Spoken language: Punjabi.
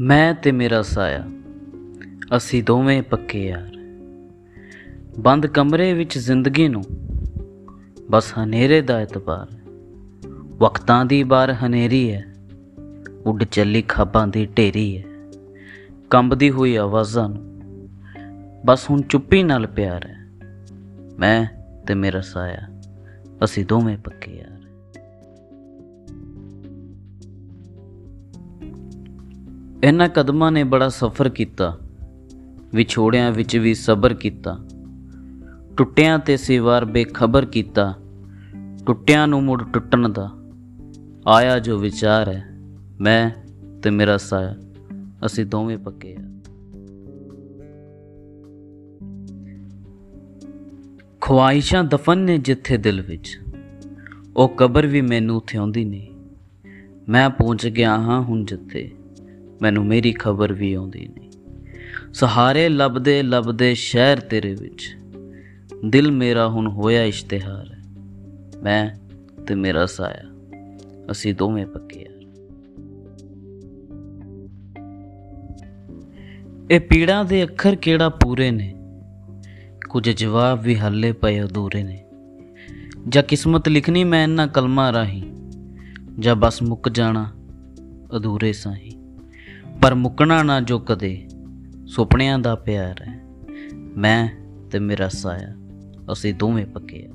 ਮੈਂ ਤੇ ਮੇਰਾ ਸਾਇਆ, ਅਸੀਂ ਦੋਵੇਂ ਪੱਕੇ ਯਾਰ। ਬੰਦ ਕਮਰੇ ਵਿੱਚ ਜ਼ਿੰਦਗੀ ਨੂੰ, ਬਸ ਹਨੇਰੇ ਦਾ ਇਤਬਾਰ। ਵਕਤਾਂ ਦੀ ਬਾਰ ਹਨੇਰੀ ਹੈ ਉੱਡ ਚੱਲੀ ਖਾਬਾਂ ਦੀ ਢੇਰੀ ਹੈ ਕੰਬਦੀ ਹੋਈ ਆਵਾਜ਼ਾਂ ਨੂੰ, ਬਸ ਹੁਣ ਚੁੱਪੀ ਨਾਲ ਪਿਆਰ ਹੈ ਮੈਂ ਤੇ ਮੇਰਾ ਸਾਇਆ, ਅਸੀਂ ਦੋਵੇਂ ਪੱਕੇ ਯਾਰ। ਇਹਨਾਂ ਕਦਮਾਂ ਨੇ ਬੜਾ ਸਫ਼ਰ ਕੀਤਾ, ਵਿਛੋੜਿਆਂ ਵਿੱਚ ਵੀ ਸਬਰ ਕੀਤਾ, ਟੁੱਟਿਆਂ ਤੇ ਸਿਵਾਰ ਬੇਖਬਰ ਕੀਤਾ, ਟੁੱਟਿਆਂ ਨੂੰ ਮੁੜ ਟੁੱਟਣ ਦਾ। ਆਇਆ ਜੋ ਵਿਚਾਰ ਹੈ, ਮੈਂ ਤੇ ਮੇਰਾ ਸਾਇਆ, ਅਸੀਂ ਦੋਵੇਂ ਪੱਕੇ ਆ। ਖਵਾਇਸ਼ਾਂ ਦਫਨ ਨੇ ਜਿੱਥੇ ਦਿਲ ਵਿੱਚ, ਉਹ ਕਬਰ ਵੀ ਮੈਨੂੰ ਥਿਉਂਦੀ ਨਹੀਂ। ਮੈਂ ਪਹੁੰਚ ਗਿਆ ਹਾਂ ਹੁਣ ਜਿੱਥੇ। ਮੈਨੂੰ ਮੇਰੀ ਖਬਰ ਵੀ ਆਉਂਦੀ ਨਹੀਂ। ਸਹਾਰੇ ਲੱਭਦੇ ਲੱਭਦੇ ਸ਼ਹਿਰ ਤੇਰੇ ਵਿੱਚ। ਦਿਲ ਮੇਰਾ ਹੁਣ ਹੋਇਆ ਇਸ਼ਤਿਹਾਰ। ਹੈ ਮੈਂ ਤੇ ਮੇਰਾ ਸਾਇਆ, ਅਸੀਂ ਦੋਵੇਂ ਪੱਕੇ ਯਾਰ ਇਹ ਪੀੜਾਂ ਦੇ ਅੱਖਰ ਕਿਹੜਾ ਪੂਰੇ ਨੇ? ਕੁਝ ਜਵਾਬ ਵੀ ਹੱਲੇ ਪਏ ਅਧੂਰੇ ਨੇ। ਜਾਂ ਕਿਸਮਤ ਲਿਖਣੀ ਮੈਂ ਇਹਨਾਂ ਕਲਮਾਂ ਰਾਹੀਂ, ਜਾਂ ਬਸ ਮੁੱਕ ਜਾਣਾ ਅਧੂਰੇ ਸਾਹੀਂ। ਪਰ ਮੁੱਕਣਾ ਨਾ ਜੋ ਕਦੇ, ਸੁਪਨਿਆਂ ਦਾ ਪਿਆਰ ਹੈ। ਮੈਂ ਤੇ ਮੇਰਾ ਸਾਇਆ, ਅਸੀਂ ਦੋਵੇਂ ਪੱਕੇ ਆ